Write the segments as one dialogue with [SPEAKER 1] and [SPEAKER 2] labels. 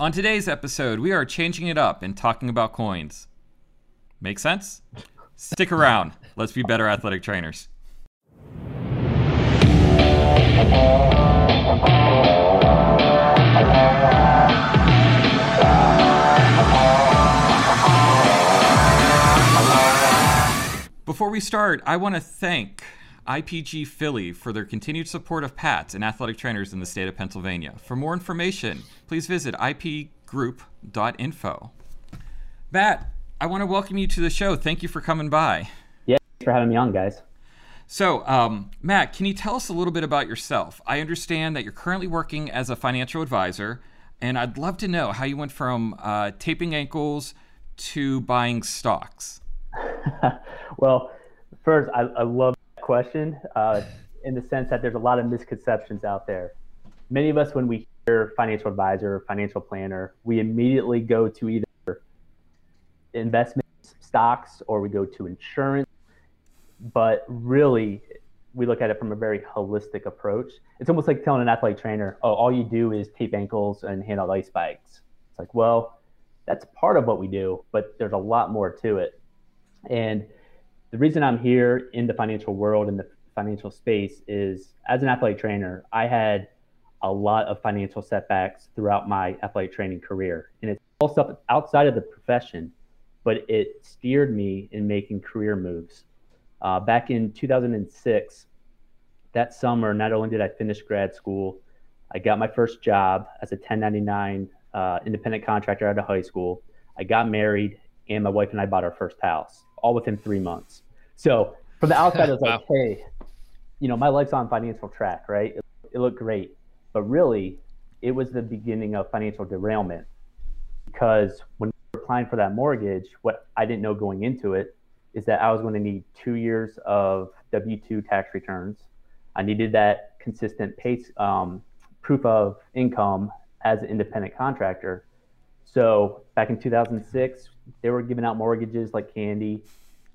[SPEAKER 1] On today's episode, we are changing it up and talking about coins. Make sense? Stick around. Let's be better athletic trainers. Before we start, I want to thank IPG Philly for their continued support of PATS and athletic trainers in the state of Pennsylvania. For more information, please visit ipgroup.info. Matt, I want to welcome you to the show. Thank you for coming by.
[SPEAKER 2] Yeah, thanks for having me on, guys.
[SPEAKER 1] So, um, Matt, can you tell us a little bit about yourself? I understand that you're currently working as a financial advisor, and I'd love to know how you went from uh, taping ankles to buying stocks.
[SPEAKER 2] well, first, I, I love question uh, in the sense that there's a lot of misconceptions out there. Many of us, when we hear financial advisor, financial planner, we immediately go to either investment stocks or we go to insurance. But really, we look at it from a very holistic approach. It's almost like telling an athletic trainer, oh, all you do is tape ankles and handle ice spikes. It's like, well, that's part of what we do, but there's a lot more to it. And the reason I'm here in the financial world, in the financial space, is as an athletic trainer, I had a lot of financial setbacks throughout my athletic training career. And it's all stuff outside of the profession, but it steered me in making career moves. Uh, back in 2006, that summer, not only did I finish grad school, I got my first job as a 1099 uh, independent contractor out of high school. I got married, and my wife and I bought our first house all within three months. So from the outside, it's like, hey, you know, my life's on financial track, right? It, it looked great, but really, it was the beginning of financial derailment because when we were applying for that mortgage, what I didn't know going into it is that I was going to need two years of W two tax returns. I needed that consistent pay, um, proof of income as an independent contractor. So back in 2006, they were giving out mortgages like candy.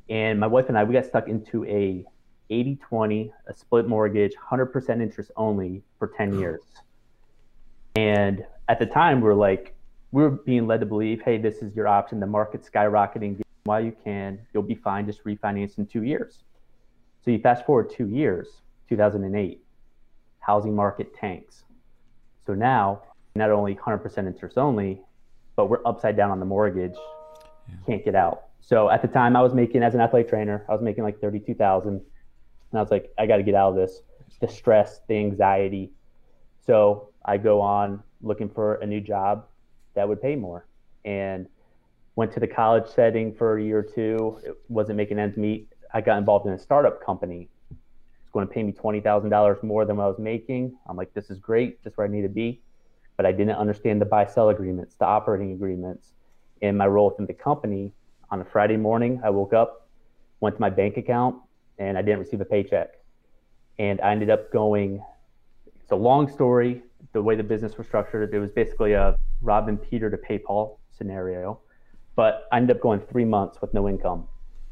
[SPEAKER 2] And my wife and I, we got stuck into a 80 20, a split mortgage, 100% interest only for 10 years. And at the time, we are like, we were being led to believe, hey, this is your option. The market's skyrocketing. While you can, you'll be fine. Just refinance in two years. So you fast forward two years, 2008, housing market tanks. So now, not only 100% interest only, but we're upside down on the mortgage yeah. can't get out. So at the time I was making as an athletic trainer, I was making like 32,000 and I was like, I got to get out of this, the stress, the anxiety. So I go on looking for a new job that would pay more and went to the college setting for a year or two. It wasn't making ends meet. I got involved in a startup company. It's going to pay me $20,000 more than what I was making. I'm like, this is great. This is where I need to be. But I didn't understand the buy sell agreements, the operating agreements in my role within the company, on a Friday morning, I woke up, went to my bank account, and I didn't receive a paycheck. And I ended up going, it's a long story. The way the business was structured, it was basically a Robin Peter to pay Paul scenario. But I ended up going three months with no income.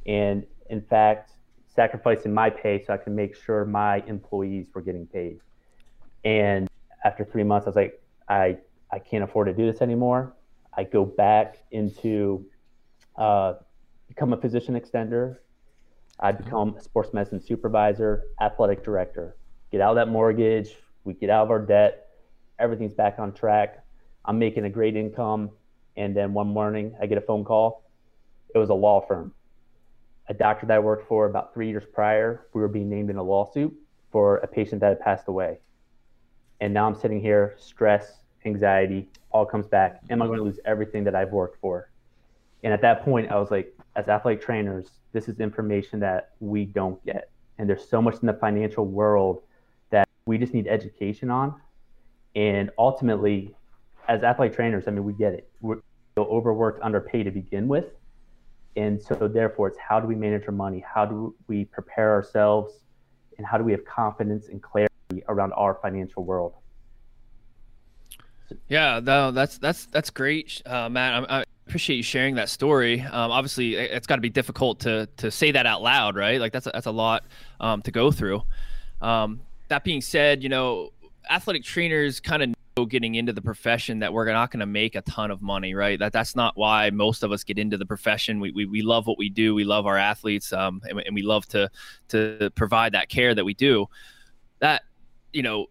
[SPEAKER 2] And in fact, sacrificing my pay so I could make sure my employees were getting paid. And after three months, I was like, I, I can't afford to do this anymore. I go back into uh, become a physician extender. I become a sports medicine supervisor, athletic director. Get out of that mortgage. We get out of our debt. Everything's back on track. I'm making a great income. And then one morning, I get a phone call. It was a law firm. A doctor that I worked for about three years prior, we were being named in a lawsuit for a patient that had passed away. And now I'm sitting here, stress, anxiety, all comes back. Am I going to lose everything that I've worked for? And at that point, I was like, as athletic trainers, this is information that we don't get. And there's so much in the financial world that we just need education on. And ultimately, as athletic trainers, I mean, we get it. We're overworked, underpaid to begin with. And so, therefore, it's how do we manage our money? How do we prepare ourselves? And how do we have confidence and clarity around our financial world?
[SPEAKER 3] Yeah, no, that's that's that's great, uh, Matt. I, I, appreciate you sharing that story. Um, obviously, it's got to be difficult to to say that out loud, right? Like that's a, that's a lot um, to go through. Um, that being said, you know, athletic trainers kind of know getting into the profession that we're not going to make a ton of money, right? That that's not why most of us get into the profession. We we, we love what we do. We love our athletes, um, and, and we love to to provide that care that we do. That you know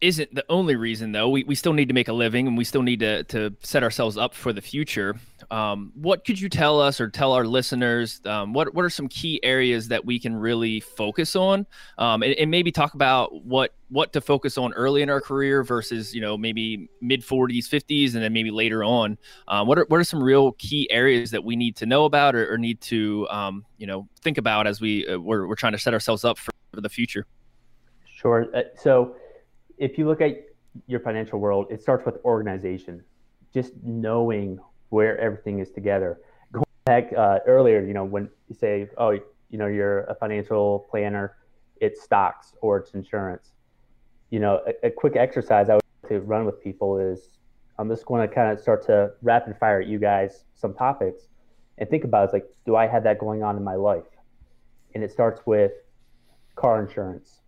[SPEAKER 3] isn't the only reason though. We, we still need to make a living and we still need to, to set ourselves up for the future. Um, what could you tell us or tell our listeners? Um, what, what are some key areas that we can really focus on? Um, and, and, maybe talk about what, what to focus on early in our career versus, you know, maybe mid 40s, 50s, and then maybe later on. Um, what, are, what are some real key areas that we need to know about or, or need to, um, you know, think about as we, uh, we're, we're trying to set ourselves up for, for the future?
[SPEAKER 2] Sure. Uh, so, if you look at your financial world, it starts with organization, just knowing where everything is together. Going back uh, earlier, you know, when you say, oh, you know, you're a financial planner, it's stocks or it's insurance. You know, a, a quick exercise I would to run with people is I'm just going to kind of start to rapid fire at you guys some topics and think about it. It's like, do I have that going on in my life? And it starts with car insurance,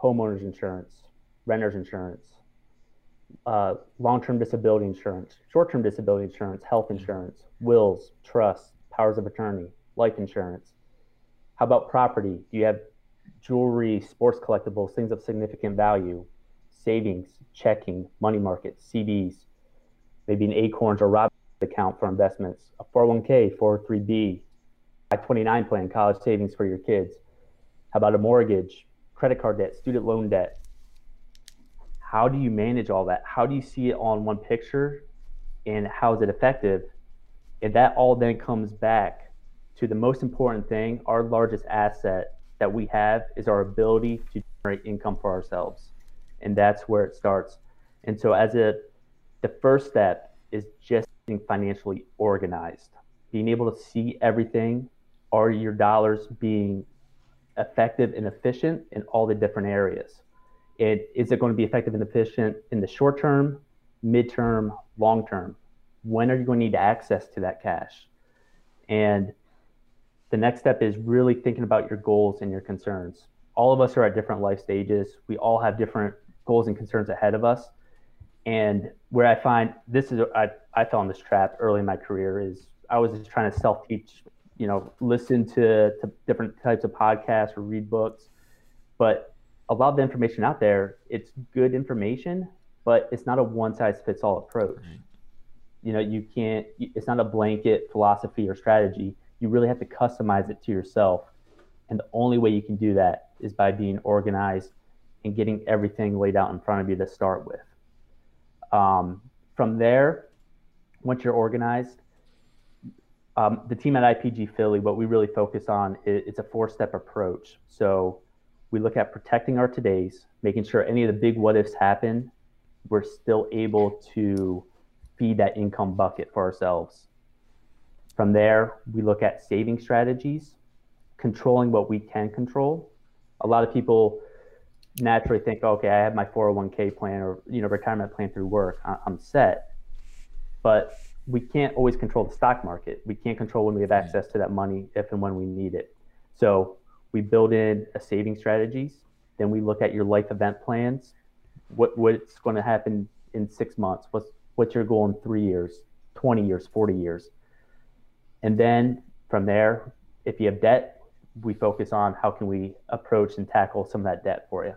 [SPEAKER 2] homeowners insurance, renter's insurance, uh, long-term disability insurance, short-term disability insurance, health insurance, wills, trusts, powers of attorney, life insurance. How about property? Do you have jewelry, sports collectibles, things of significant value, savings, checking, money market, CDs, maybe an Acorns or Robinhood account for investments, a 401k, 403b, 529 plan, college savings for your kids. How about a mortgage, credit card debt, student loan debt, how do you manage all that? How do you see it on one picture and how is it effective? And that all then comes back to the most important thing, our largest asset that we have is our ability to generate income for ourselves. And that's where it starts. And so as a the first step is just being financially organized, being able to see everything. Are your dollars being effective and efficient in all the different areas? It, is it going to be effective and efficient in the short term, midterm, long term? When are you going to need access to that cash? And the next step is really thinking about your goals and your concerns. All of us are at different life stages. We all have different goals and concerns ahead of us. And where I find this is, I, I fell in this trap early in my career is I was just trying to self teach, you know, listen to, to different types of podcasts or read books. But a lot of the information out there, it's good information, but it's not a one size fits all approach. Right. You know, you can't, it's not a blanket philosophy or strategy. You really have to customize it to yourself. And the only way you can do that is by being organized and getting everything laid out in front of you to start with. Um, from there, once you're organized, um, the team at IPG Philly, what we really focus on is it's a four step approach. So we look at protecting our todays, making sure any of the big what ifs happen, we're still able to feed that income bucket for ourselves. From there, we look at saving strategies, controlling what we can control. A lot of people naturally think, okay, I have my 401k plan or you know retirement plan through work, I'm set. But we can't always control the stock market. We can't control when we have mm. access to that money if and when we need it. So we build in a saving strategies. Then we look at your life event plans. What what's going to happen in six months? What's what's your goal in three years, twenty years, forty years? And then from there, if you have debt, we focus on how can we approach and tackle some of that debt for you.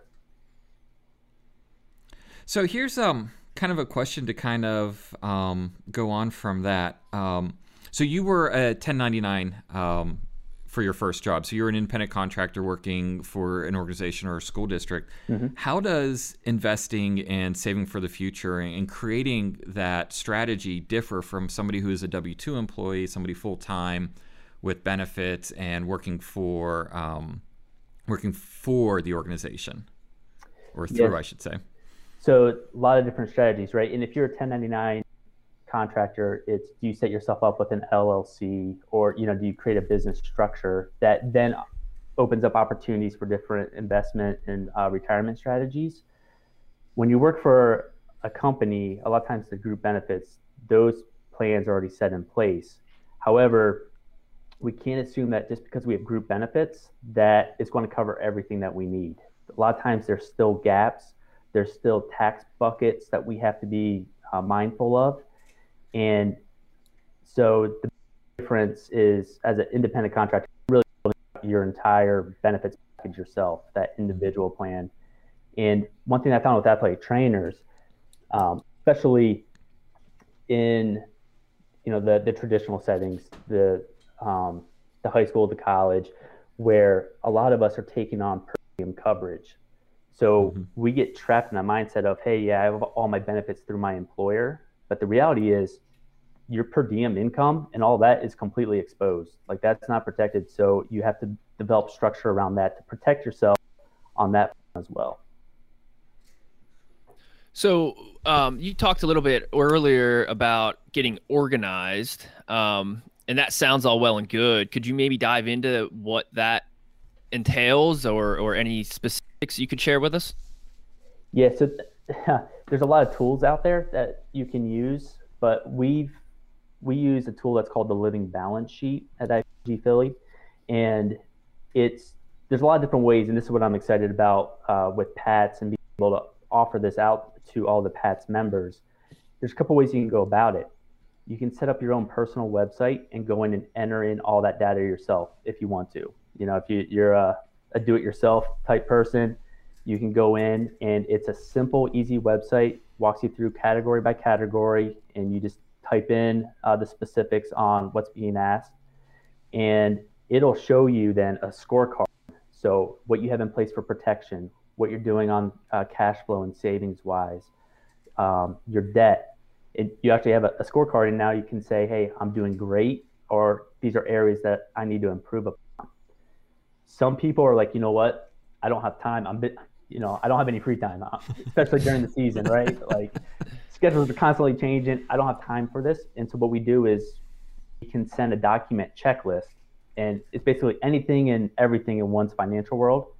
[SPEAKER 1] So here's um kind of a question to kind of um, go on from that. Um, so you were a 1099 um, for your first job. So you're an independent contractor working for an organization or a school district. Mm-hmm. How does investing and saving for the future and creating that strategy differ from somebody who is a W 2 employee, somebody full time with benefits and working for um, working for the organization or through, yes. I should say?
[SPEAKER 2] So a lot of different strategies, right? And if you're a 1099 contractor, it's do you set yourself up with an LLC or you know do you create a business structure that then opens up opportunities for different investment and uh, retirement strategies. When you work for a company, a lot of times the group benefits those plans are already set in place. However, we can't assume that just because we have group benefits that it's going to cover everything that we need. A lot of times there's still gaps there's still tax buckets that we have to be uh, mindful of. And so the difference is as an independent contractor, really building your entire benefits package yourself, that individual plan. And one thing I found with athletic trainers, um, especially in you know the the traditional settings, the um, the high school, the college, where a lot of us are taking on per diem coverage. So mm-hmm. we get trapped in a mindset of, hey, yeah, I have all my benefits through my employer, but the reality is your per diem income and all that is completely exposed. Like that's not protected. So you have to develop structure around that to protect yourself on that as well.
[SPEAKER 3] So um, you talked a little bit earlier about getting organized, um, and that sounds all well and good. Could you maybe dive into what that entails, or or any specifics you could share with us?
[SPEAKER 2] Yeah, so there's a lot of tools out there that you can use, but we've we use a tool that's called the Living Balance Sheet at IPG Philly, and it's there's a lot of different ways, and this is what I'm excited about uh, with Pats and being able to offer this out to all the Pats members. There's a couple ways you can go about it. You can set up your own personal website and go in and enter in all that data yourself if you want to. You know, if you, you're a, a do-it-yourself type person, you can go in and it's a simple, easy website. Walks you through category by category, and you just type in uh, the specifics on what's being asked, and it'll show you then a scorecard. So what you have in place for protection, what you're doing on uh, cash flow and savings wise, um, your debt. It, you actually have a, a scorecard, and now you can say, "Hey, I'm doing great," or "These are areas that I need to improve upon." Some people are like, "You know what? I don't have time. I'm, you know, I don't have any free time, uh, especially during the season, right? Like, schedules are constantly changing. I don't have time for this. And so what we do is we can send a document checklist and it's basically anything and everything in one's financial world.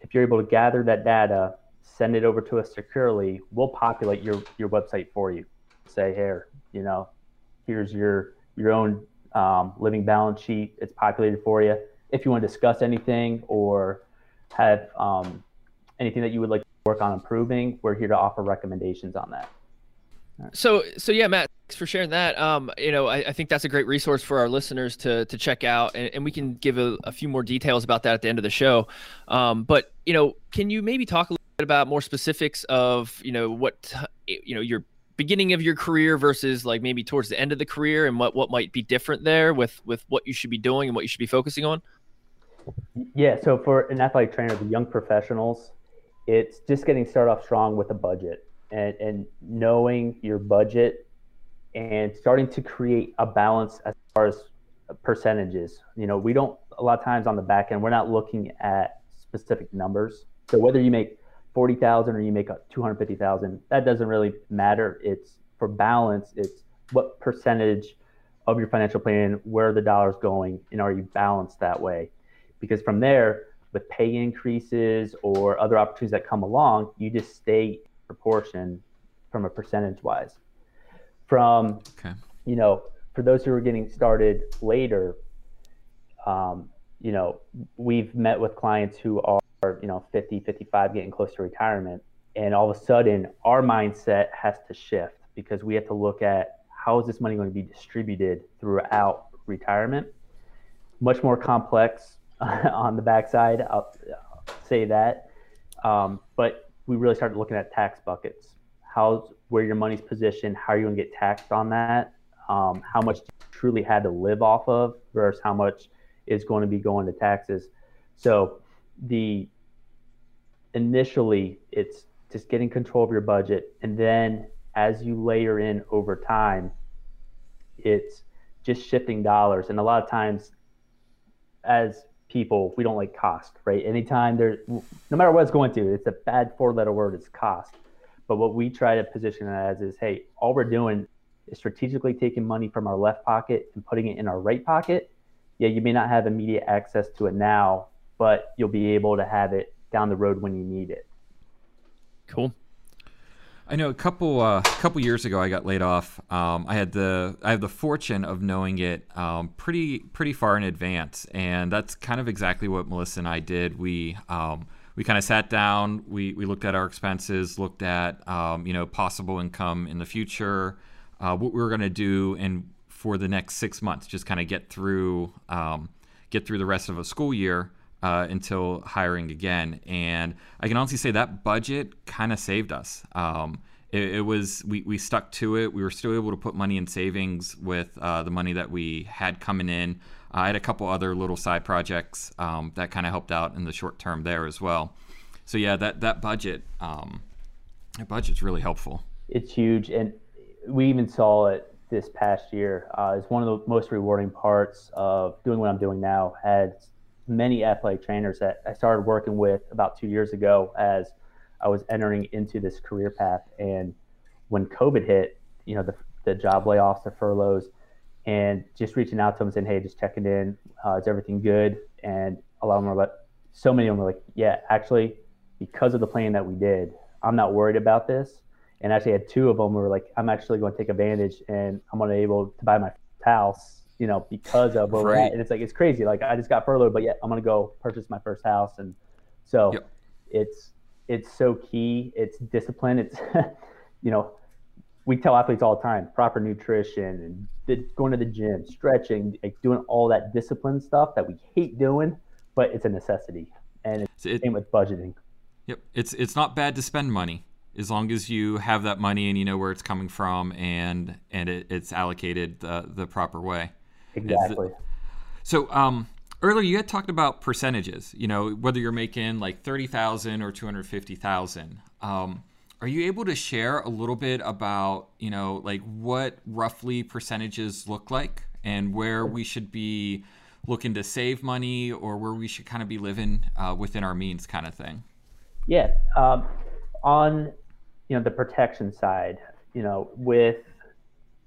[SPEAKER 2] If you're able to gather that data, send it over to us securely, we'll populate your, your website for you. Say, here, you know, here's your your own um, living balance sheet. It's populated for you. If you want to discuss anything or have um, anything that you would like to work on improving, we're here to offer recommendations on that.
[SPEAKER 3] So, so yeah, Matt, thanks for sharing that. Um, you know, I, I, think that's a great resource for our listeners to to check out, and, and we can give a, a, few more details about that at the end of the show. Um, but you know, can you maybe talk a little bit about more specifics of you know what you know your beginning of your career versus like maybe towards the end of the career, and what what might be different there with with what you should be doing and what you should be focusing on?
[SPEAKER 2] Yeah, so for an athletic trainer, the young professionals, it's just getting started off strong with a budget and, and knowing your budget and starting to create a balance as far as percentages. You know, we don't a lot of times on the back end we're not looking at specific numbers. So whether you make forty thousand or you make two hundred fifty thousand, that doesn't really matter. It's for balance. It's what percentage of your financial plan, where the dollar's going, and are you balanced that way? Because from there, with pay increases or other opportunities that come along, you just stay proportion from a percentage wise. From, okay. you know, for those who are getting started later, um, you know, we've met with clients who are, you know, 50, 55, getting close to retirement. And all of a sudden, our mindset has to shift because we have to look at how is this money going to be distributed throughout retirement. Much more complex on the backside, I'll, I'll say that. Um, but we really started looking at tax buckets. How's where your money's positioned? How are you going to get taxed on that? Um, how much you truly had to live off of versus how much is going to be going to taxes. So the initially it's just getting control of your budget, and then as you layer in over time, it's just shifting dollars. And a lot of times, as people, we don't like cost, right? Anytime there's, no matter what it's going to, it's a bad four letter word, it's cost. But what we try to position it as is, hey, all we're doing is strategically taking money from our left pocket and putting it in our right pocket. Yeah, you may not have immediate access to it now, but you'll be able to have it down the road when you need it.
[SPEAKER 3] Cool.
[SPEAKER 1] I know a couple uh, couple years ago I got laid off. Um, I had the I have the fortune of knowing it um, pretty pretty far in advance, and that's kind of exactly what Melissa and I did. We um, we kind of sat down, we, we looked at our expenses, looked at um, you know possible income in the future, uh, what we were going to do, and for the next six months, just kind of get through um, get through the rest of a school year uh, until hiring again. And I can honestly say that budget kind of saved us. Um, it, it, was we, we stuck to it. We were still able to put money in savings with uh, the money that we had coming in. I had a couple other little side projects um, that kind of helped out in the short term there as well. So yeah, that that budget um, that budget's really helpful.
[SPEAKER 2] It's huge, and we even saw it this past year. Uh, it's one of the most rewarding parts of doing what I'm doing now. Had many athletic trainers that I started working with about two years ago as I was entering into this career path. And when COVID hit, you know, the, the job layoffs, the furloughs, and just reaching out to them and saying, hey, just checking in, uh, is everything good? And a lot of them were like, so many of them were like, yeah, actually, because of the plan that we did, I'm not worried about this. And actually, had two of them were like, I'm actually going to take advantage and I'm going to be able to buy my house, you know, because of where right. we're at. And it's like, it's crazy. Like, I just got furloughed, but yet I'm going to go purchase my first house. And so yep. it's, it's so key. It's discipline. It's, you know, we tell athletes all the time proper nutrition and the, going to the gym, stretching, like doing all that discipline stuff that we hate doing, but it's a necessity. And it's it, same with budgeting.
[SPEAKER 1] Yep. It's, it's not bad to spend money as long as you have that money and you know where it's coming from and and it, it's allocated the, the proper way.
[SPEAKER 2] Exactly. The,
[SPEAKER 1] so um, earlier you had talked about percentages. You know whether you're making like thirty thousand or two hundred fifty thousand. Um, are you able to share a little bit about you know like what roughly percentages look like and where we should be looking to save money or where we should kind of be living uh, within our means kind of thing?
[SPEAKER 2] Yeah. Um, on you know the protection side you know with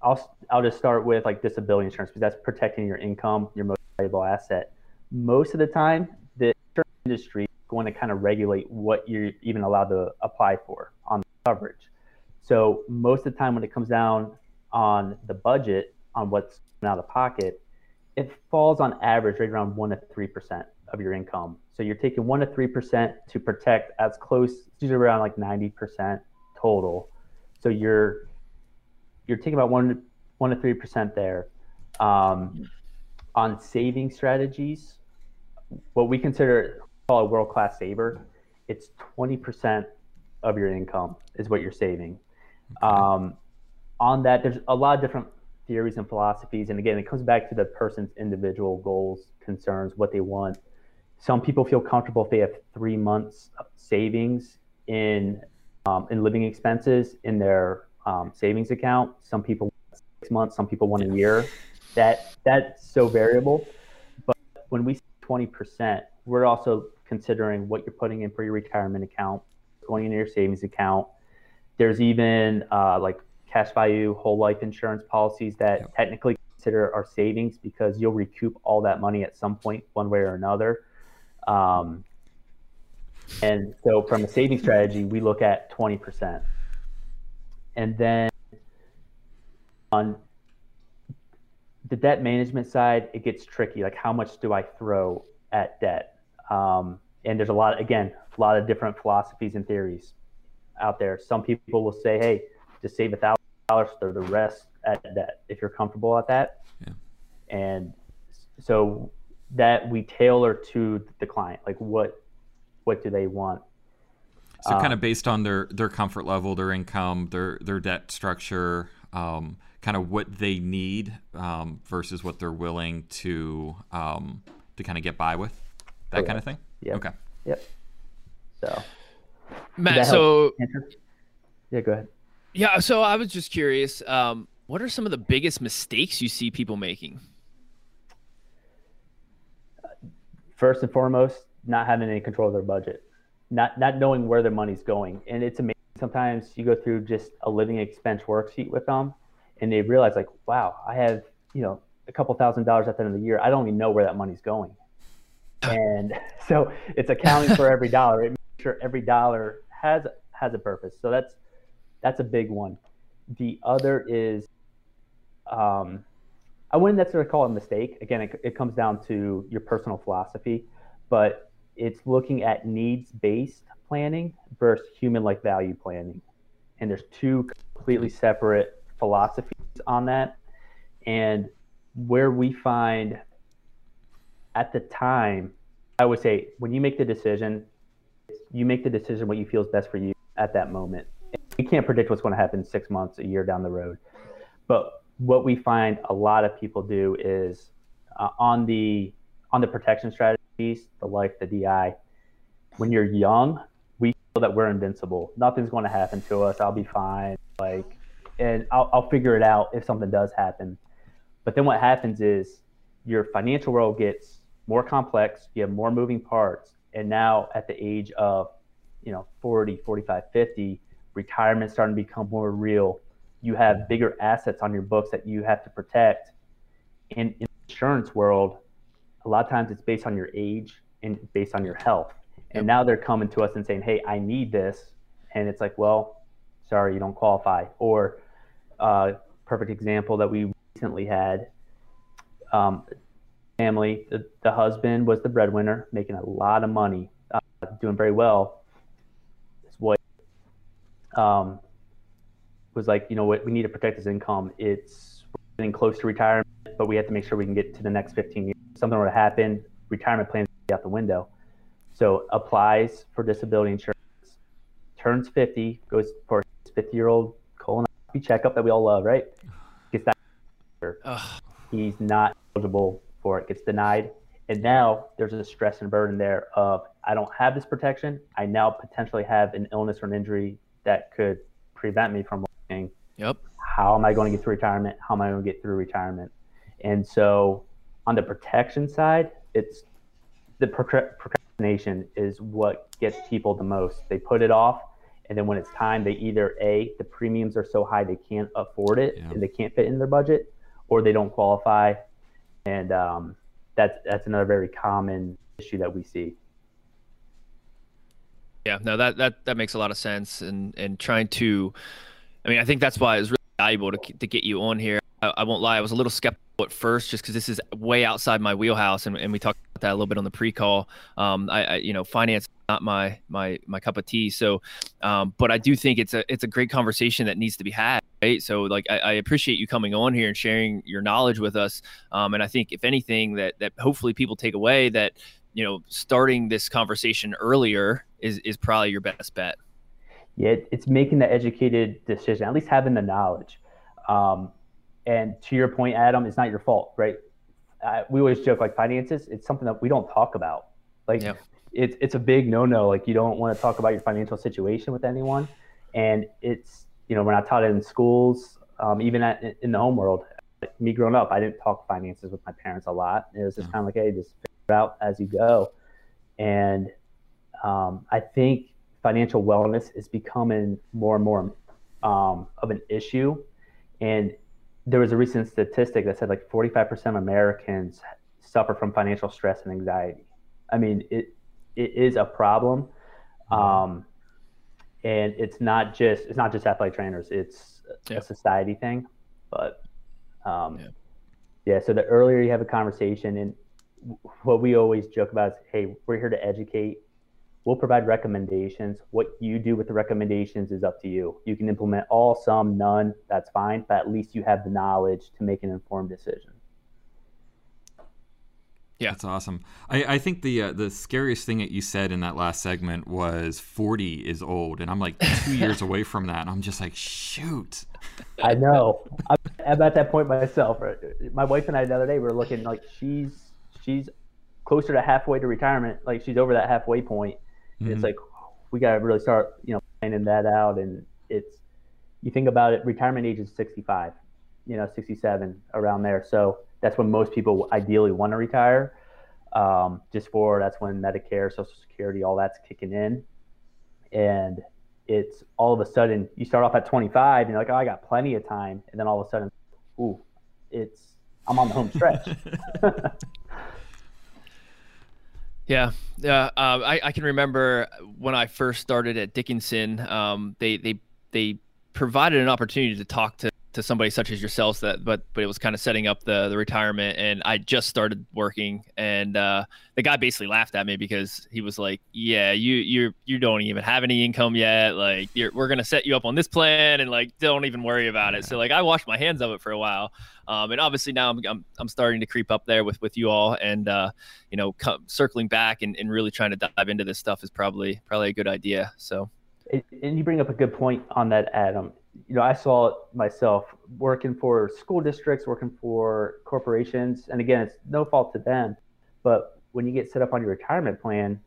[SPEAKER 2] I'll I'll just start with like disability insurance because that's protecting your income, your most valuable asset. Most of the time, the insurance industry is going to kind of regulate what you're even allowed to apply for on coverage. So most of the time, when it comes down on the budget on what's out of pocket, it falls on average right around one to three percent of your income. So you're taking one to three percent to protect as close, usually around like ninety percent total. So you're you're taking about one one to three percent there. Um, on saving strategies, what we consider call a world class saver, it's twenty percent of your income is what you're saving. Okay. Um, on that, there's a lot of different theories and philosophies, and again, it comes back to the person's individual goals, concerns, what they want. Some people feel comfortable if they have three months of savings in um, in living expenses in their um, savings account. Some people six months, some people want a year. That that's so variable. But when we say twenty percent, we're also considering what you're putting in for your retirement account, going into your savings account. There's even uh, like cash value whole life insurance policies that yep. technically consider our savings because you'll recoup all that money at some point, one way or another. Um, and so from a saving strategy, we look at 20%. And then on the debt management side, it gets tricky. Like how much do I throw at debt? Um, and there's a lot, again, a lot of different philosophies and theories out there. Some people will say, hey, just save a thousand dollars, throw the rest at debt if you're comfortable at that. Yeah. And so that we tailor to the client, like what what do they want.
[SPEAKER 1] So kind of um, based on their their comfort level, their income, their their debt structure, um, kind of what they need um, versus what they're willing to um, to kind of get by with, that Correct. kind of thing.
[SPEAKER 2] Yeah.
[SPEAKER 1] Okay.
[SPEAKER 2] Yep. So,
[SPEAKER 3] Matt. So,
[SPEAKER 2] yeah, go ahead.
[SPEAKER 3] Yeah. So I was just curious. Um, what are some of the biggest mistakes you see people making?
[SPEAKER 2] First and foremost, not having any control of their budget, not not knowing where their money's going. And it's amazing. Sometimes you go through just a living expense worksheet with them, and they realize like, wow, I have you know a couple thousand dollars at the end of the year. I don't even know where that money's going. And so it's accounting for every dollar. It makes sure every dollar has has a purpose. So that's that's a big one. The other is, um, I wouldn't necessarily call it a mistake. Again, it, it comes down to your personal philosophy, but it's looking at needs based planning versus human life value planning. And there's two completely separate philosophies on that. And where we find at the time, I would say when you make the decision, you make the decision what you feel is best for you at that moment. We can't predict what's going to happen six months, a year down the road. But what we find a lot of people do is uh, on the on the protection the life, the DI. When you're young, we feel that we're invincible. Nothing's going to happen to us. I'll be fine. Like, and I'll, I'll figure it out if something does happen. But then what happens is your financial world gets more complex. You have more moving parts. And now at the age of, you know, 40, 45, 50, retirement's starting to become more real. You have bigger assets on your books that you have to protect. And in the insurance world, a lot of times it's based on your age and based on your health. And now they're coming to us and saying, "Hey, I need this," and it's like, "Well, sorry, you don't qualify." Or, uh, perfect example that we recently had. Um, family, the, the husband was the breadwinner, making a lot of money, uh, doing very well. His wife um, was like, you know what, we need to protect his income. It's getting close to retirement, but we have to make sure we can get to the next 15 years. Something were to happen, retirement plans out the window. So applies for disability insurance, turns 50, goes for his 50 year old colonoscopy checkup that we all love, right? Gets that. Ugh. He's not eligible for it, gets denied. And now there's a stress and burden there of I don't have this protection. I now potentially have an illness or an injury that could prevent me from working.
[SPEAKER 3] Yep.
[SPEAKER 2] How am I going to get through retirement? How am I going to get through retirement? And so on the protection side, it's the procrastination is what gets people the most. They put it off, and then when it's time, they either a the premiums are so high they can't afford it yeah. and they can't fit in their budget, or they don't qualify, and um, that's that's another very common issue that we see.
[SPEAKER 3] Yeah, no, that that that makes a lot of sense, and and trying to, I mean, I think that's why it's really valuable to to get you on here. I, I won't lie, I was a little skeptical at first, just because this is way outside my wheelhouse, and, and we talked about that a little bit on the pre-call. Um, I, I you know, finance not my my my cup of tea. So, um, but I do think it's a it's a great conversation that needs to be had. Right. So, like, I, I appreciate you coming on here and sharing your knowledge with us. Um, and I think if anything that that hopefully people take away that you know starting this conversation earlier is is probably your best bet.
[SPEAKER 2] Yeah, it's making the educated decision, at least having the knowledge. Um, and to your point, Adam, it's not your fault, right? Uh, we always joke like finances. It's something that we don't talk about. Like yeah. it's it's a big no no. Like you don't want to talk about your financial situation with anyone, and it's you know we're not taught it in schools, um, even at, in the home world. Me growing up, I didn't talk finances with my parents a lot. It was just yeah. kind of like, hey, just figure it out as you go. And um, I think financial wellness is becoming more and more um, of an issue, and there was a recent statistic that said like 45% of Americans suffer from financial stress and anxiety. I mean, it it is a problem, mm-hmm. um, and it's not just it's not just athletic trainers. It's yeah. a society thing, but um, yeah. yeah. So the earlier you have a conversation, and what we always joke about is, hey, we're here to educate We'll provide recommendations. What you do with the recommendations is up to you. You can implement all, some, none. That's fine, but at least you have the knowledge to make an informed decision.
[SPEAKER 1] Yeah, that's awesome. I, I think the uh, the scariest thing that you said in that last segment was forty is old, and I'm like two years away from that, and I'm just like, shoot.
[SPEAKER 2] I know. I'm at that point myself. My wife and I the other day we were looking like she's she's closer to halfway to retirement, like she's over that halfway point, Mm-hmm. It's like we got to really start, you know, planning that out. And it's you think about it, retirement age is 65, you know, 67 around there. So that's when most people ideally want to retire. Um, just for that's when Medicare, Social Security, all that's kicking in, and it's all of a sudden you start off at 25 and you're like, oh, I got plenty of time, and then all of a sudden, ooh, it's I'm on the home stretch.
[SPEAKER 3] Yeah, yeah. Uh, I, I can remember when I first started at Dickinson. Um, they they they provided an opportunity to talk to to somebody such as yourselves that but but it was kind of setting up the the retirement and I just started working and uh, the guy basically laughed at me because he was like yeah you you you don't even have any income yet like we're gonna set you up on this plan and like don't even worry about it. So like I washed my hands of it for a while um, and obviously now I'm, I'm, I'm starting to creep up there with with you all and uh, you know circling back and, and really trying to dive into this stuff is probably probably a good idea so.
[SPEAKER 2] And you bring up a good point on that Adam you know, I saw it myself working for school districts, working for corporations, and again, it's no fault to them. But when you get set up on your retirement plan,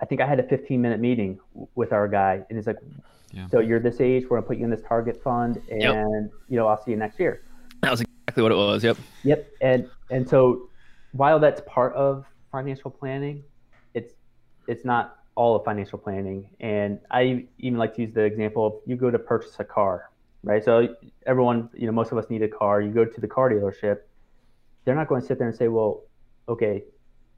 [SPEAKER 2] I think I had a 15 minute meeting with our guy, and he's like, yeah. "So you're this age, we're gonna put you in this target fund, and yep. you know, I'll see you next year."
[SPEAKER 3] That was exactly what it was. Yep.
[SPEAKER 2] Yep. And and so while that's part of financial planning, it's it's not all of financial planning. And I even like to use the example of you go to purchase a car, right? So everyone, you know, most of us need a car. You go to the car dealership, they're not going to sit there and say, well, okay,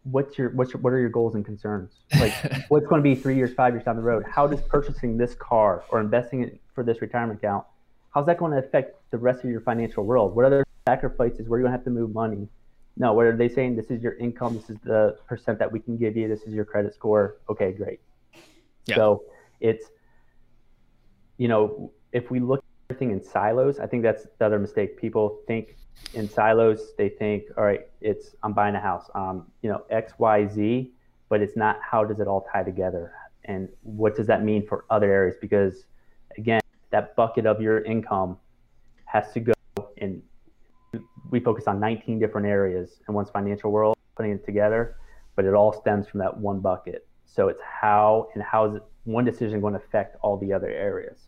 [SPEAKER 2] what's your what's your, what are your goals and concerns? Like what's going to be three years, five years down the road? How does purchasing this car or investing it for this retirement account, how's that going to affect the rest of your financial world? What other sacrifices where you're going to have to move money? No, what are they saying? This is your income. This is the percent that we can give you. This is your credit score. Okay, great. Yeah. So it's, you know, if we look at everything in silos, I think that's the other mistake. People think in silos. They think, all right, it's I'm buying a house, um, you know, X, Y, Z, but it's not how does it all tie together, and what does that mean for other areas? Because again, that bucket of your income has to go in we focus on 19 different areas in one's financial world, putting it together, but it all stems from that one bucket. So it's how and how is it, one decision going to affect all the other areas?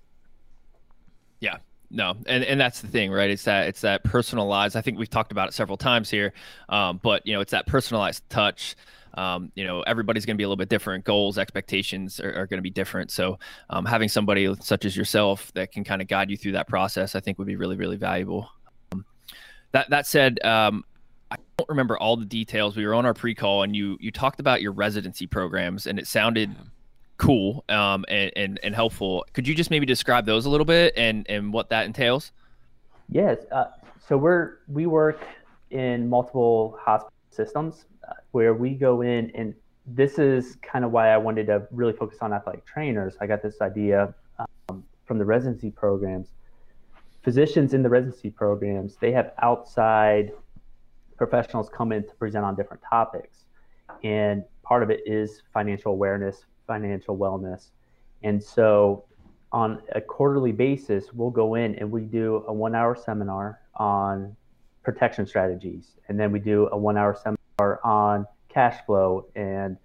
[SPEAKER 3] Yeah, no, and and that's the thing, right? It's that it's that personalized. I think we've talked about it several times here, um, but you know, it's that personalized touch. Um, you know, everybody's going to be a little bit different. Goals, expectations are, are going to be different. So, um, having somebody such as yourself that can kind of guide you through that process, I think, would be really, really valuable. That that said, um, I don't remember all the details. We were on our pre-call, and you you talked about your residency programs, and it sounded cool um, and, and and helpful. Could you just maybe describe those a little bit and and what that entails?
[SPEAKER 2] Yes. Uh, so we're we work in multiple hospital systems uh, where we go in and this is kind of why I wanted to really focus on athletic trainers. I got this idea um, from the residency programs physicians in the residency programs, they have outside professionals come in to present on different topics. And part of it is financial awareness, financial wellness. And so on a quarterly basis, we'll go in and we do a one hour seminar on protection strategies. And then we do a one hour seminar on cash flow and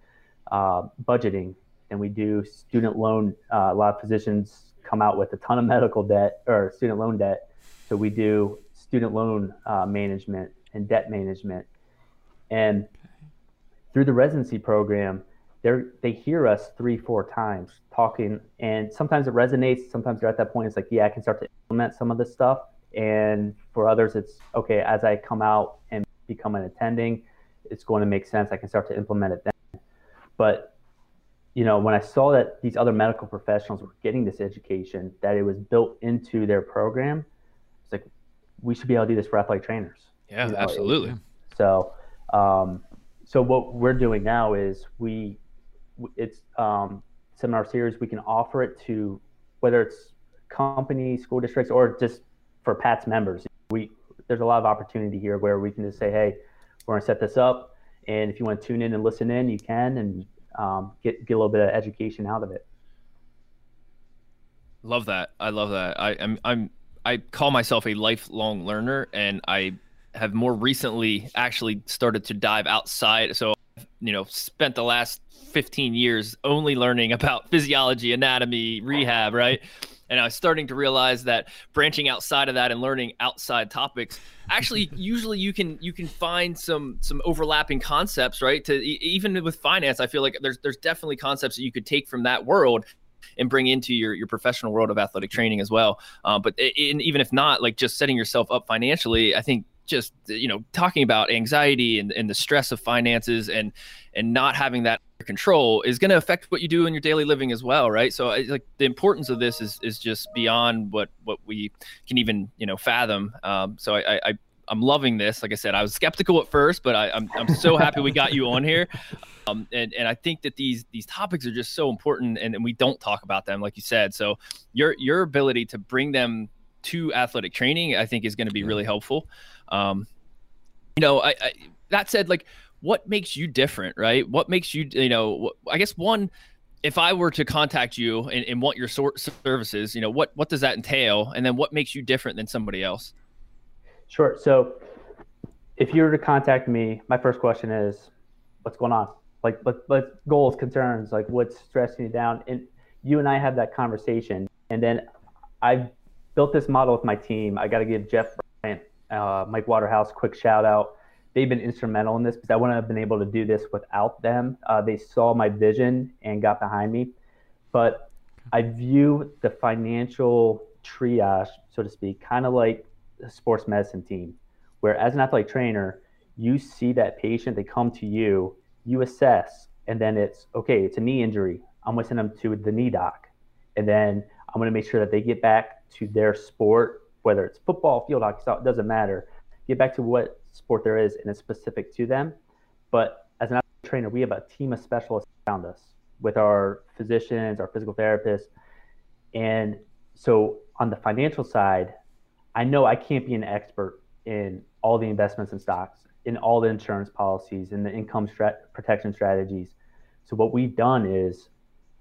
[SPEAKER 2] uh, budgeting. And we do student loan. Uh, a lot of physicians come out with a ton of medical debt or student loan debt. So we do student loan uh, management and debt management. And through the residency program, they they hear us three, four times talking, and sometimes it resonates. Sometimes they're at that point, it's like, yeah, I can start to implement some of this stuff. And for others, it's okay as I come out and become an attending, it's going to make sense. I can start to implement it then. But you know, when I saw that these other medical professionals were getting this education, that it was built into their program, it's like we should be able to do this for athletic trainers.
[SPEAKER 3] Yeah, you know? absolutely.
[SPEAKER 2] So, um, so what we're doing now is we, it's um, seminar series. We can offer it to whether it's companies, school districts, or just for PATS members. We there's a lot of opportunity here where we can just say, hey, we're gonna set this up, and if you want to tune in and listen in, you can, and um, get get a little bit of education out of it.
[SPEAKER 3] Love that. I love that. I, I'm I'm I call myself a lifelong learner, and I have more recently actually started to dive outside. So, you know, spent the last 15 years only learning about physiology, anatomy, rehab, right? And I was starting to realize that branching outside of that and learning outside topics actually usually you can you can find some some overlapping concepts right to even with finance I feel like there's there's definitely concepts that you could take from that world and bring into your your professional world of athletic training as well. Uh, but in, even if not, like just setting yourself up financially, I think just you know talking about anxiety and, and the stress of finances and and not having that control is going to affect what you do in your daily living as well right so like the importance of this is is just beyond what what we can even you know fathom um, so I, I I'm loving this. Like I said, I was skeptical at first, but I, am I'm, I'm so happy we got you on here. Um, and, and I think that these these topics are just so important, and, and we don't talk about them, like you said. So your your ability to bring them to athletic training, I think, is going to be really helpful. Um, you know, I, I that said, like, what makes you different, right? What makes you, you know, I guess one if I were to contact you and, and, want your sort services, you know, what what does that entail, and then what makes you different than somebody else?
[SPEAKER 2] Sure. So if you were to contact me, my first question is, what's going on? Like, what, what goals, concerns, like what's stressing you down? And you and I have that conversation. And then I've built this model with my team. I got to give Jeff Bryant, uh, Mike Waterhouse, quick shout out. They've been instrumental in this because I wouldn't have been able to do this without them. Uh, they saw my vision and got behind me. But I view the financial triage, so to speak, kind of like a sports medicine team, where as an athletic trainer, you see that patient, they come to you, you assess, and then it's okay, it's a knee injury. I'm going to send them to the knee doc. And then I'm going to make sure that they get back to their sport, whether it's football, field hockey, it doesn't matter. Get back to what sport there is and it's specific to them. But as an athletic trainer, we have a team of specialists around us with our physicians, our physical therapists. And so on the financial side, I know I can't be an expert in all the investments and stocks, in all the insurance policies, in the income protection strategies. So what we've done is,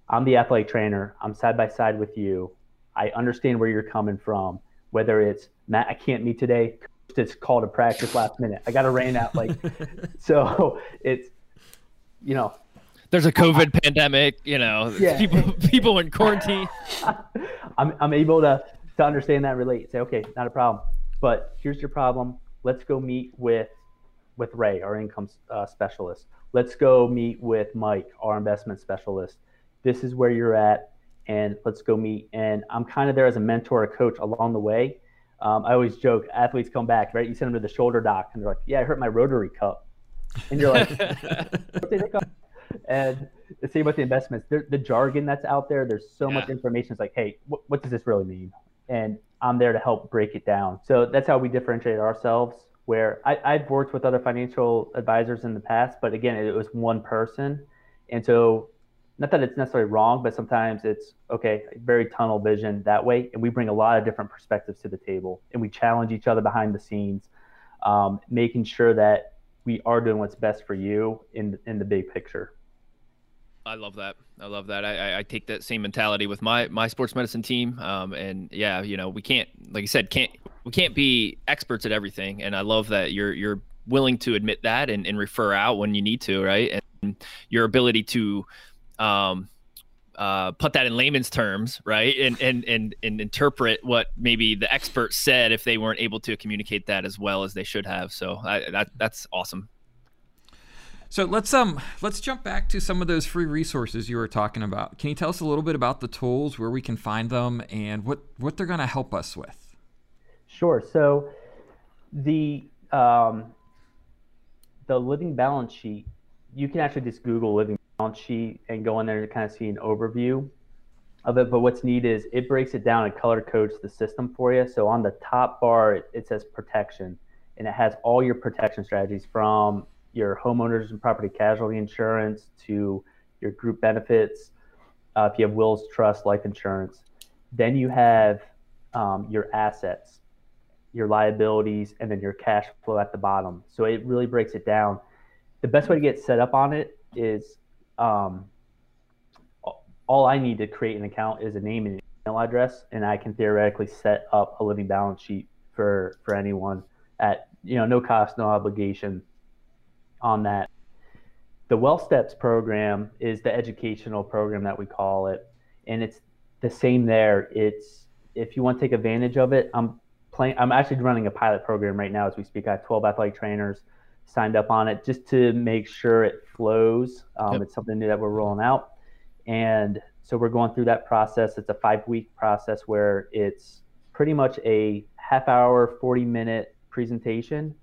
[SPEAKER 2] I'm the athletic trainer. I'm side by side with you. I understand where you're coming from. Whether it's Matt, I can't meet today. It's called a practice last minute. I got to rain out. Like, so it's, you know,
[SPEAKER 3] there's a COVID I, pandemic. You know, yeah. people people in quarantine.
[SPEAKER 2] I'm I'm able to to understand that and relate. Say, okay, not a problem. But here's your problem. Let's go meet with with Ray, our income uh, specialist. Let's go meet with Mike, our investment specialist. This is where you're at, and let's go meet. And I'm kind of there as a mentor, a coach along the way. Um, I always joke, athletes come back, right? You send them to the shoulder doc, and they're like, "Yeah, I hurt my rotary cup," and you're like, and the same with the investments. The, the jargon that's out there, there's so yeah. much information. It's like, hey, what, what does this really mean? and I'm there to help break it down. So that's how we differentiate ourselves. Where I, I've worked with other financial advisors in the past, but again, it was one person. And so, not that it's necessarily wrong, but sometimes it's okay, very tunnel vision that way. And we bring a lot of different perspectives to the table and we challenge each other behind the scenes, um, making sure that we are doing what's best for you in, in the big picture.
[SPEAKER 3] I love that. I love that. I, I take that same mentality with my my sports medicine team. Um, and yeah, you know, we can't, like I said, can't we can't be experts at everything. And I love that you're you're willing to admit that and, and refer out when you need to, right? And your ability to um, uh, put that in layman's terms, right, and and and and interpret what maybe the experts said if they weren't able to communicate that as well as they should have. So I, that that's awesome.
[SPEAKER 1] So let's um let's jump back to some of those free resources you were talking about. Can you tell us a little bit about the tools, where we can find them, and what what they're going to help us with?
[SPEAKER 2] Sure. So the um, the living balance sheet, you can actually just Google living balance sheet and go in there to kind of see an overview of it. But what's neat is it breaks it down and color codes the system for you. So on the top bar, it, says protection, and it has all your protection strategies from your homeowners and property casualty insurance to your group benefits, uh, if you have wills, trust, life insurance. Then you have um, your assets, your liabilities, and then your cash flow at the bottom. So it really breaks it down. The best way to get set up on it is um, all I need to create an account is a name and email address, and I can theoretically set up a living balance sheet for for anyone at you know no cost, no obligation on that. The Wealth Steps program is the educational program that we call it, and it's the same there. It's if you want to take advantage of it, I'm playing. I'm actually running a pilot program right now as we speak. I have 12 athletic trainers signed up on it just to make sure it flows. Um, yep. It's something new that we're rolling out, and so we're going through that process. It's a five week process where it's pretty much a half hour, 40 minute presentation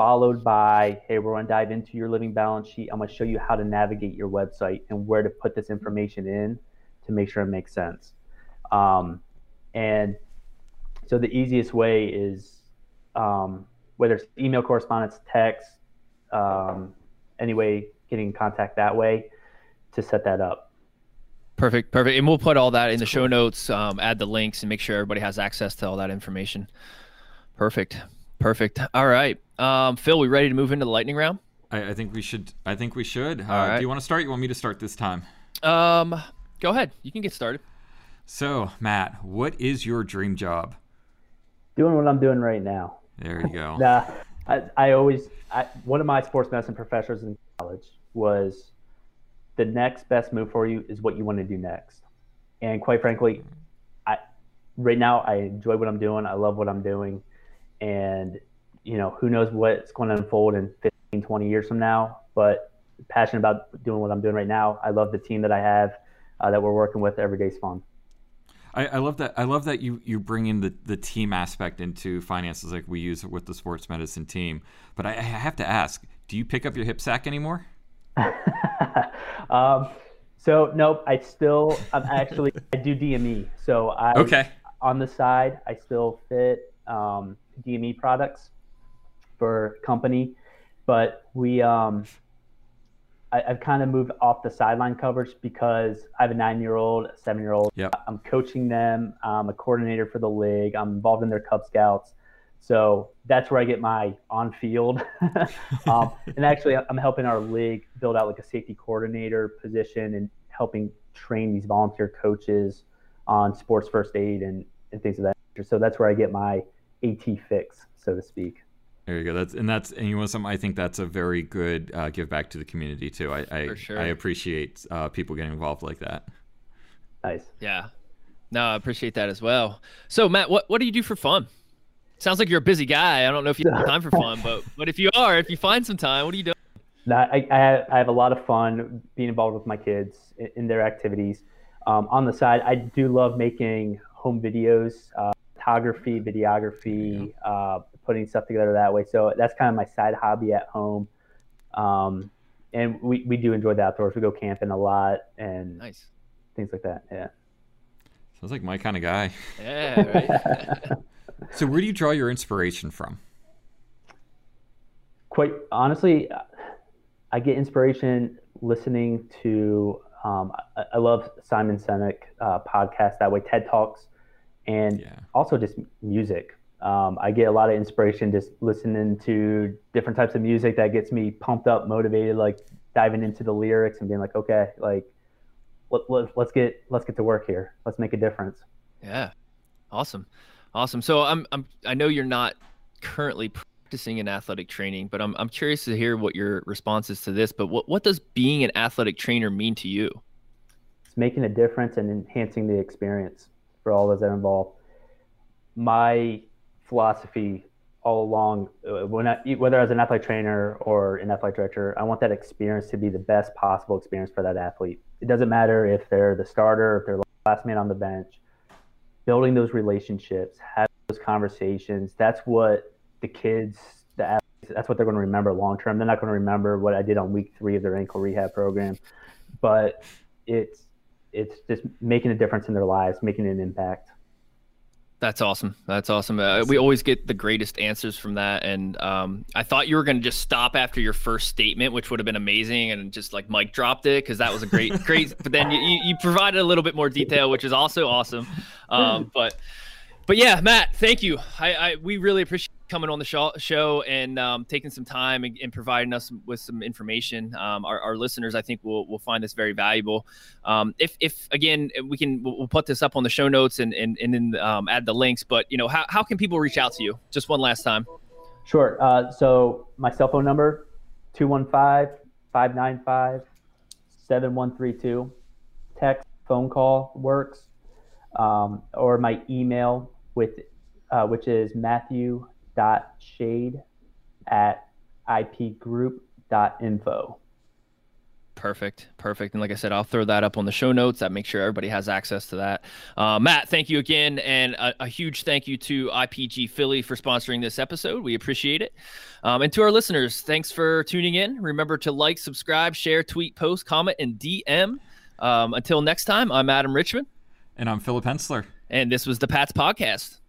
[SPEAKER 2] followed by, hey, we're going to dive into your living balance sheet. I'm going to show you how to navigate your website and where to put this information in to make sure it makes sense. Um, and so the easiest way is um, whether it's email correspondence, text, um, any way getting in contact that way to set that up.
[SPEAKER 3] Perfect, perfect. And we'll put all that in the show notes, um, add the links, and make sure everybody has access to all that information. Perfect, perfect. All right, um, Phil, we ready to move into the lightning round?
[SPEAKER 1] I, I think we should. I think we should. Uh, right. Do you want to start? You want me to start this time?
[SPEAKER 3] Um, go ahead. You can get started.
[SPEAKER 1] So, Matt, what is your dream job?
[SPEAKER 2] Doing what I'm doing right now.
[SPEAKER 1] There you go.
[SPEAKER 2] nah, I, I always I, one of my sports medicine professors in college was the next best move for you is what you want to do next. And quite frankly, I right now I enjoy what I'm doing. I love what I'm doing. And you know, who knows what's going to unfold in 15, 20 years from now, but passionate about doing what I'm doing right now. I love the team that I have uh, that we're working with every day's fun.
[SPEAKER 1] I, I, love that. I love that you you bring in the, the team aspect into finances, like we use with the sports medicine team. But I, I have to ask: Do you pick up your hip sack anymore?
[SPEAKER 2] um, so nope. I still. I'm actually. I do DME. So I.
[SPEAKER 1] Okay.
[SPEAKER 2] On the side, I still fit um, DME products for company, but we um, I, have kind of moved off the sideline coverage because I have a nine-year-old, a seven-year-old.
[SPEAKER 1] Yep.
[SPEAKER 2] I'm coaching them. I'm a coordinator for the league. I'm involved in their Cub Scouts. So that's where I get my on-field. um, and actually, I'm helping our league build out like a safety coordinator position and helping train these volunteer coaches on sports first aid and, and things of that nature. So that's where I get my AT fix, so to speak.
[SPEAKER 1] There you go. That's and that's and you want some. I think that's a very good uh, give back to the community too. I I, sure. I appreciate uh, people getting involved like that.
[SPEAKER 2] Nice.
[SPEAKER 3] Yeah. No, I appreciate that as well. So Matt, what what do you do for fun? Sounds like you're a busy guy. I don't know if you have time for fun, but but if you are, if you find some time, what are you doing?
[SPEAKER 2] No, I, I, have, a lot of fun being involved with my kids in, in their activities. Um, on the side, I do love making home videos, uh, photography, videography, uh, putting stuff together that way. So that's kind of my side hobby at home. Um, and we, we do enjoy the outdoors. We go camping a lot and
[SPEAKER 3] nice
[SPEAKER 2] things like that. Yeah.
[SPEAKER 1] Sounds like my kind of guy.
[SPEAKER 3] Yeah. Right.
[SPEAKER 1] so where do you draw your inspiration from?
[SPEAKER 2] Quite honestly, I get inspiration listening to. Um, I, I, love Simon Sinek uh, podcast that way, TED Talks, and yeah. also just music. Um, I get a lot of inspiration just listening to different types of music that gets me pumped up, motivated, like diving into the lyrics and being like, okay, like let, let, let's get let's get to work here. Let's make a difference.
[SPEAKER 3] Yeah, awesome, awesome. So I'm I'm I know you're not currently practicing in athletic training, but I'm I'm curious to hear what your response is to this. But what what does being an athletic trainer mean to you?
[SPEAKER 2] It's making a difference and enhancing the experience for all those that are involved. My philosophy all along uh, when I, whether as an athlete trainer or an athlete director i want that experience to be the best possible experience for that athlete. It doesn't matter if they're the starter if they're the last man on the bench. Building those relationships having those conversations that's what the kids the athletes, that's what they're going to remember long term they're not going to remember what i did on week three of their ankle rehab program but it's it's just making a difference in their lives making an impact
[SPEAKER 3] that's awesome. That's awesome. Uh, we always get the greatest answers from that. And um, I thought you were going to just stop after your first statement, which would have been amazing, and just like mic dropped it because that was a great, great. But then you, you provided a little bit more detail, which is also awesome. Um, but but yeah, Matt, thank you. I, I we really appreciate coming on the show, show and um, taking some time and, and, providing us with some information. Um, our, our, listeners, I think, will will find this very valuable. Um, if if again we can we'll put this up on the show notes and and and then um, add the links. But you know, how how can people reach out to you? Just one last time.
[SPEAKER 2] Sure. Uh, so my cell phone number 215-595-7132. Text, phone call works. Um, or my email with uh, which is matthew.shade at ipgroup.info.
[SPEAKER 3] Perfect, perfect. And like I said, I'll throw that up on the show notes. That make sure everybody has access to that. Uh, Matt, thank you again, and a, a, huge thank you to IPG Philly for sponsoring this episode. We appreciate it. Um, and to our listeners, thanks for tuning in. Remember to like, subscribe, share, tweet, post, comment, and DM. Um, until next time, I'm Adam Richmond,
[SPEAKER 1] and I'm Philip Hensler,
[SPEAKER 3] and this was the Pats Podcast.